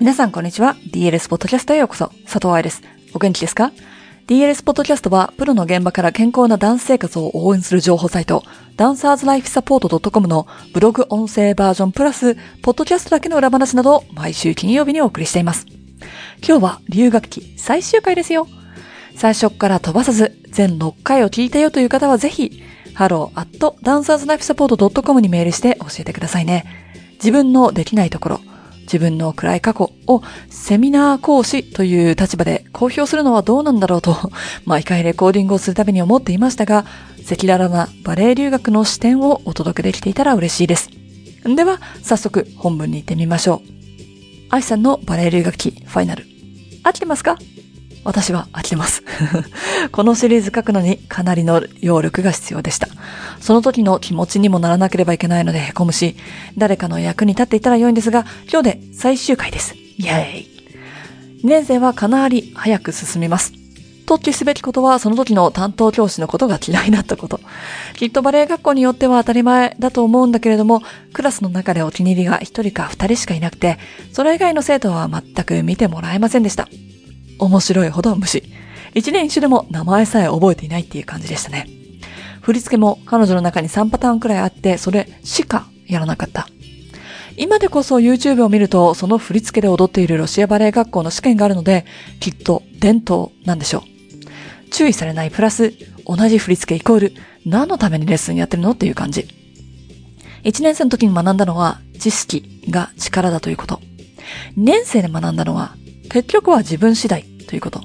皆さんこんにちは。DLS ポッドキャストへようこそ。佐藤愛です。お元気ですか ?DLS ポッドキャストは、プロの現場から健康なダンス生活を応援する情報サイト、ダンサーズライフサポート .com のブログ音声バージョンプラス、ポッドキャストだけの裏話などを毎週金曜日にお送りしています。今日は留学期最終回ですよ。最初から飛ばさず、全6回を聞いたよという方はぜひ、hello at dancerslifesupport.com にメールして教えてくださいね。自分のできないところ、自分の暗い過去をセミナー講師という立場で公表するのはどうなんだろうと、毎回レコーディングをするたびに思っていましたが、赤裸々なバレエ留学の視点をお届けできていたら嬉しいです。では、早速本文に行ってみましょう。愛さんのバレエ留学期ファイナル。合ってますか？私は飽きてます。このシリーズ書くのにかなりの揚力が必要でした。その時の気持ちにもならなければいけないので凹むし、誰かの役に立っていたら良いんですが、今日で最終回です。イェーイ !2 年生はかなり早く進みます。特記すべきことはその時の担当教師のことが嫌いだったこと。きっとバレエ学校によっては当たり前だと思うんだけれども、クラスの中でお気に入りが一人か二人しかいなくて、それ以外の生徒は全く見てもらえませんでした。面白いほど無視。一年一種でも名前さえ覚えていないっていう感じでしたね。振り付けも彼女の中に3パターンくらいあって、それしかやらなかった。今でこそ YouTube を見ると、その振り付けで踊っているロシアバレエ学校の試験があるので、きっと伝統なんでしょう。注意されないプラス、同じ振り付けイコール、何のためにレッスンやってるのっていう感じ。1年生の時に学んだのは、知識が力だということ。2年生で学んだのは、結局は自分次第ということ。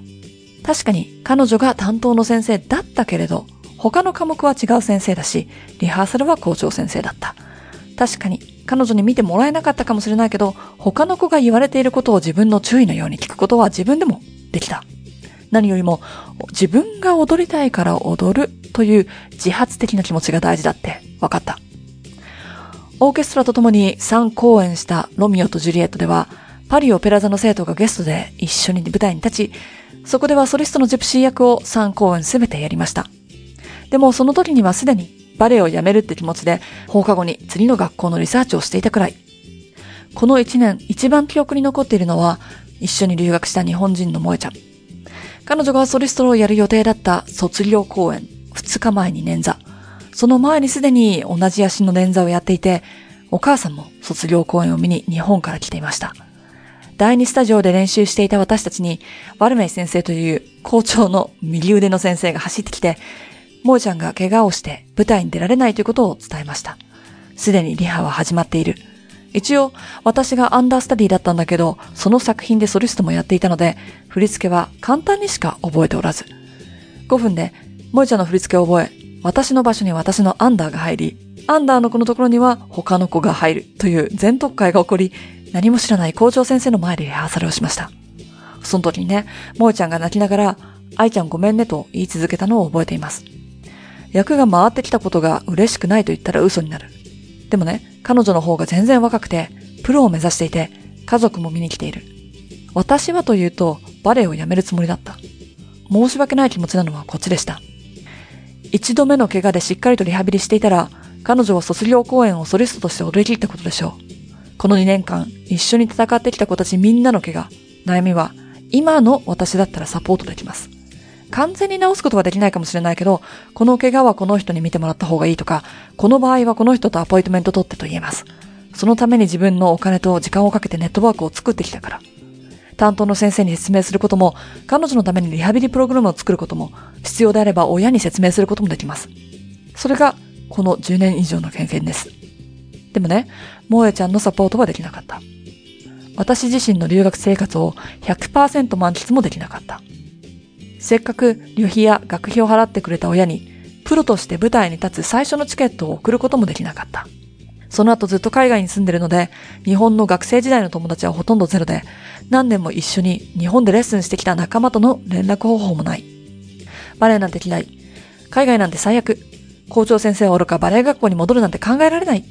確かに彼女が担当の先生だったけれど、他の科目は違う先生だし、リハーサルは校長先生だった。確かに彼女に見てもらえなかったかもしれないけど、他の子が言われていることを自分の注意のように聞くことは自分でもできた。何よりも自分が踊りたいから踊るという自発的な気持ちが大事だって分かった。オーケストラと共に3公演したロミオとジュリエットでは、パリオペラ座の生徒がゲストで一緒に舞台に立ち、そこではソリストのジェプシー役を3公演すべてやりました。でもその時にはすでにバレエをやめるって気持ちで放課後に次の学校のリサーチをしていたくらい。この1年一番記憶に残っているのは一緒に留学した日本人の萌えちゃん。彼女がソリストをやる予定だった卒業公演2日前に捻挫。その前にすでに同じ足の捻挫をやっていて、お母さんも卒業公演を見に日本から来ていました。第二スタジオで練習していた私たちに、ワルメイ先生という校長の右腕の先生が走ってきて、モーちゃんが怪我をして舞台に出られないということを伝えました。すでにリハは始まっている。一応、私がアンダースタディだったんだけど、その作品でソリストもやっていたので、振り付けは簡単にしか覚えておらず。5分で、モイちゃんの振り付けを覚え、私の場所に私のアンダーが入り、アンダーの子のところには他の子が入るという全特会が起こり、何も知らない校長先生の前でリハーサルをしました。その時にね、モイちゃんが泣きながら、愛ちゃんごめんねと言い続けたのを覚えています。役が回ってきたことが嬉しくないと言ったら嘘になる。でもね、彼女の方が全然若くて、プロを目指していて、家族も見に来ている。私はというと、バレエをやめるつもりだった。申し訳ない気持ちなのはこっちでした。一度目の怪我でしっかりとリハビリしていたら、彼女は卒業公演をソリストとして踊り切ったことでしょう。この2年間、一緒に戦ってきた子たちみんなの怪我、悩みは、今の私だったらサポートできます。完全に治すことはできないかもしれないけど、この怪我はこの人に見てもらった方がいいとか、この場合はこの人とアポイントメント取ってと言えます。そのために自分のお金と時間をかけてネットワークを作ってきたから。担当の先生に説明することも、彼女のためにリハビリプログラムを作ることも、必要であれば親に説明することもできます。それが、この10年以上の経験です。でもね、萌えちゃんのサポートはできなかった。私自身の留学生活を100%満喫もできなかった。せっかく旅費や学費を払ってくれた親に、プロとして舞台に立つ最初のチケットを送ることもできなかった。その後ずっと海外に住んでるので、日本の学生時代の友達はほとんどゼロで、何年も一緒に日本でレッスンしてきた仲間との連絡方法もない。バレエなんて嫌い。海外なんて最悪。校長先生はおろかバレエ学校に戻るなんて考えられない。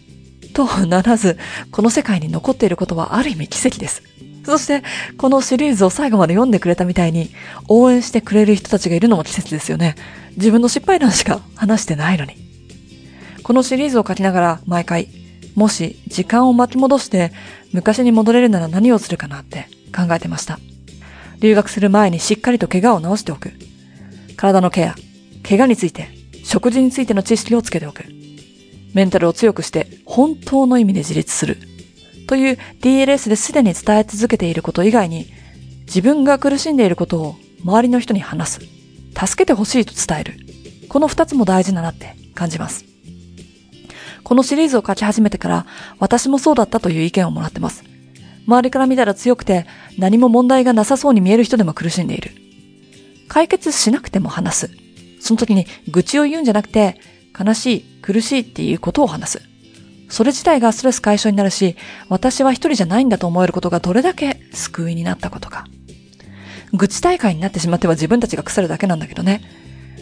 とならず、この世界に残っていることはある意味奇跡です。そして、このシリーズを最後まで読んでくれたみたいに、応援してくれる人たちがいるのも季節ですよね。自分の失敗談しか話してないのに。このシリーズを書きながら毎回、もし時間を巻き戻して昔に戻れるなら何をするかなって考えてました。留学する前にしっかりと怪我を治しておく。体のケア、怪我について、食事についての知識をつけておく。メンタルを強くして本当の意味で自立する。という DLS ですでに伝え続けていること以外に、自分が苦しんでいることを周りの人に話す。助けてほしいと伝える。この二つも大事だなって感じます。このシリーズを書き始めてから私もそうだったという意見をもらってます。周りから見たら強くて何も問題がなさそうに見える人でも苦しんでいる。解決しなくても話す。その時に愚痴を言うんじゃなくて悲しい、苦しいっていうことを話す。それ自体がストレス解消になるし、私は一人じゃないんだと思えることがどれだけ救いになったことか。愚痴大会になってしまっては自分たちが腐るだけなんだけどね。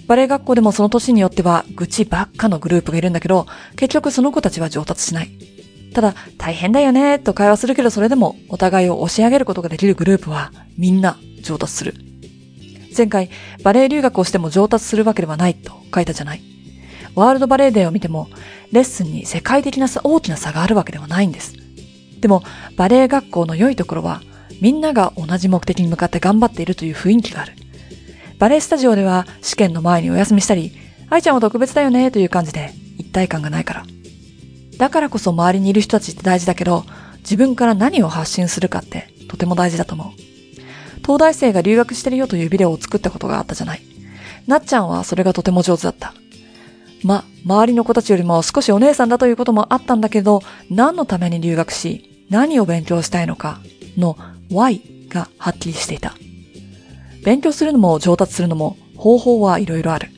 バレエ学校でもその年によっては愚痴ばっかのグループがいるんだけど、結局その子たちは上達しない。ただ、大変だよね、と会話するけどそれでもお互いを押し上げることができるグループはみんな上達する。前回、バレエ留学をしても上達するわけではないと書いたじゃない。ワールドバレエデーを見ても、レッスンに世界的な大きな差があるわけではないんです。でも、バレエ学校の良いところは、みんなが同じ目的に向かって頑張っているという雰囲気がある。バレエスタジオでは試験の前にお休みしたり、愛ちゃんは特別だよねという感じで一体感がないから。だからこそ周りにいる人たちって大事だけど、自分から何を発信するかってとても大事だと思う。東大生が留学してるよというビデオを作ったことがあったじゃない。なっちゃんはそれがとても上手だった。ま、周りの子たちよりも少しお姉さんだということもあったんだけど、何のために留学し、何を勉強したいのかの why がはっきりしていた。勉強するのも上達するのも方法はいろいろある。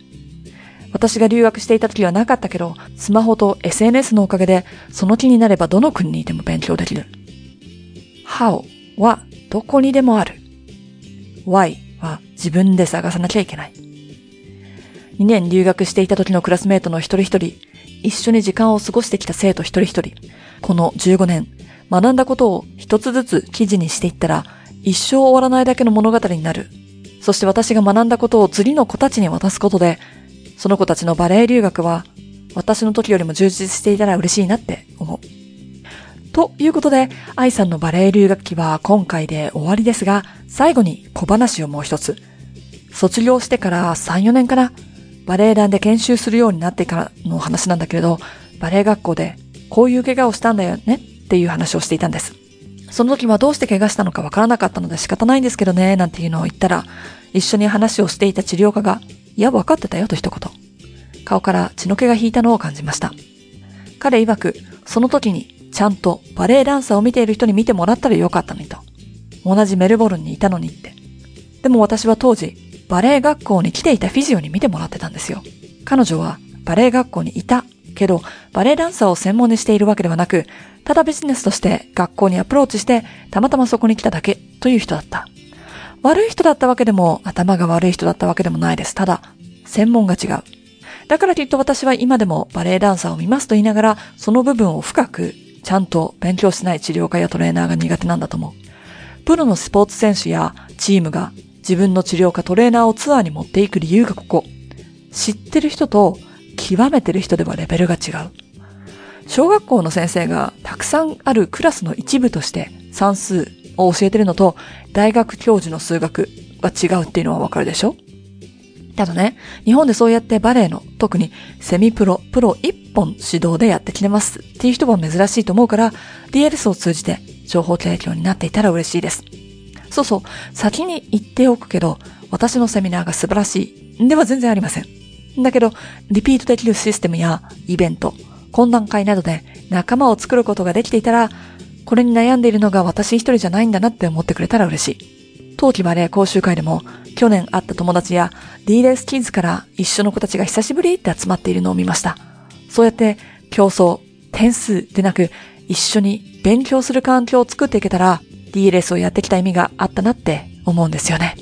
私が留学していた時はなかったけど、スマホと SNS のおかげで、その気になればどの国にいても勉強できる。how はどこにでもある。why は自分で探さなきゃいけない。2年留学していた時のクラスメートの一人一人、一緒に時間を過ごしてきた生徒一人一人、この15年、学んだことを一つずつ記事にしていったら、一生終わらないだけの物語になるそして私が学んだことを次の子たちに渡すことで、その子たちのバレエ留学は私の時よりも充実していたら嬉しいなって思う。ということで、愛さんのバレエ留学期は今回で終わりですが、最後に小話をもう一つ。卒業してから3、4年かな、バレエ団で研修するようになってからの話なんだけれど、バレエ学校でこういう怪我をしたんだよねっていう話をしていたんです。その時はどうして怪我したのかわからなかったので仕方ないんですけどね、なんていうのを言ったら、一緒に話をしていた治療家が、いや、わかってたよと一言。顔から血の気が引いたのを感じました。彼曰く、その時にちゃんとバレエダンサーを見ている人に見てもらったらよかったのにと。同じメルボルンにいたのにって。でも私は当時、バレエ学校に来ていたフィジオに見てもらってたんですよ。彼女はバレエ学校にいたけど、バレエダンサーを専門にしているわけではなく、ただビジネスとして学校にアプローチして、たまたまそこに来ただけという人だった。悪い人だったわけでも、頭が悪い人だったわけでもないです。ただ、専門が違う。だからきっと私は今でもバレエダンサーを見ますと言いながら、その部分を深く、ちゃんと勉強しない治療家やトレーナーが苦手なんだと思う。プロのスポーツ選手やチームが自分の治療家トレーナーをツアーに持っていく理由がここ。知ってる人と極めてる人ではレベルが違う。小学校の先生がたくさんあるクラスの一部として算数を教えてるのと大学教授の数学が違うっていうのはわかるでしょ？ただね、日本でそうやってバレエの、特にセミプロ、プロ一本指導でやってきてますっていう人は珍しいと思うから、DLS を通じて情報提供になっていたら嬉しいです。そうそう、先に言っておくけど、私のセミナーが素晴らしい、では全然ありません。だけど、リピートできるシステムやイベント、懇談会などで仲間を作ることができていたら、これに悩んでいるのが私一人じゃないんだなって思ってくれたら嬉しい。冬季バレエ講習会でも、去年会った友達や D レースキッズから一緒の子たちが久しぶりって集まっているのを見ました。そうやって競争、点数でなく、一緒に勉強する環境を作っていけたら、DLS をやってきた意味があったなって思うんですよね。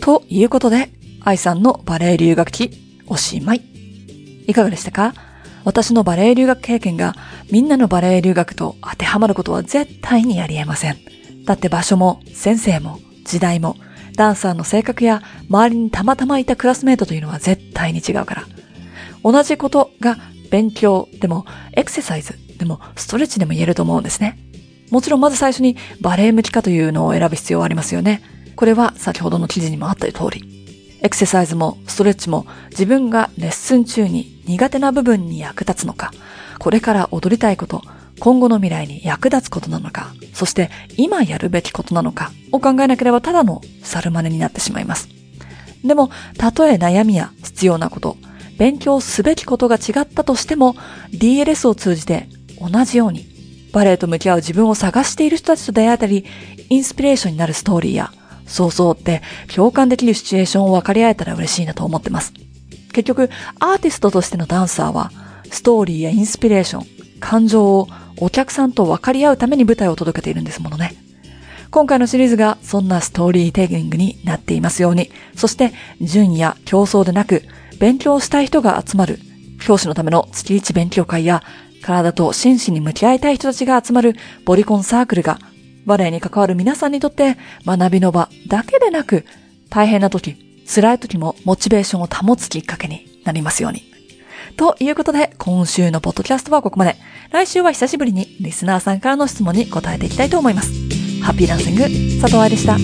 ということで、愛さんのバレエ留学期、おしまい。いかがでしたか？私のバレエ留学経験がみんなのバレエ留学と当てはまることは絶対にありえません。だって場所も先生も時代もダンサーの性格や周りにたまたまいたクラスメートというのは絶対に違うから。同じことが勉強でもエクササイズでもストレッチでも言えると思うんですね。もちろんまず最初にバレエ向きかというのを選ぶ必要はありますよね。これは先ほどの記事にもあった通り。エクササイズもストレッチも自分がレッスン中に苦手な部分に役立つのか、これから踊りたいこと、今後の未来に役立つことなのか、そして今やるべきことなのかを考えなければただの猿真似になってしまいます。でも、たとえ悩みや必要なこと、勉強すべきことが違ったとしても、DLS を通じて同じようにバレエと向き合う自分を探している人たちと出会えたり、インスピレーションになるストーリーや、そうそうって共感できるシチュエーションを分かり合えたら嬉しいなと思ってます。結局、アーティストとしてのダンサーは、ストーリーやインスピレーション、感情をお客さんと分かり合うために舞台を届けているんですものね。今回のシリーズがそんなストーリーテリングになっていますように、そして順位や競争でなく、勉強したい人が集まる、教師のための月一勉強会や、体と心身に向き合いたい人たちが集まるボリコンサークルが、バレエに関わる皆さんにとって学びの場だけでなく、大変な時、辛い時もモチベーションを保つきっかけになりますように。ということで、今週のポッドキャストはここまで。来週は久しぶりにリスナーさんからの質問に答えていきたいと思います。ハッピーランシング、佐藤愛でした。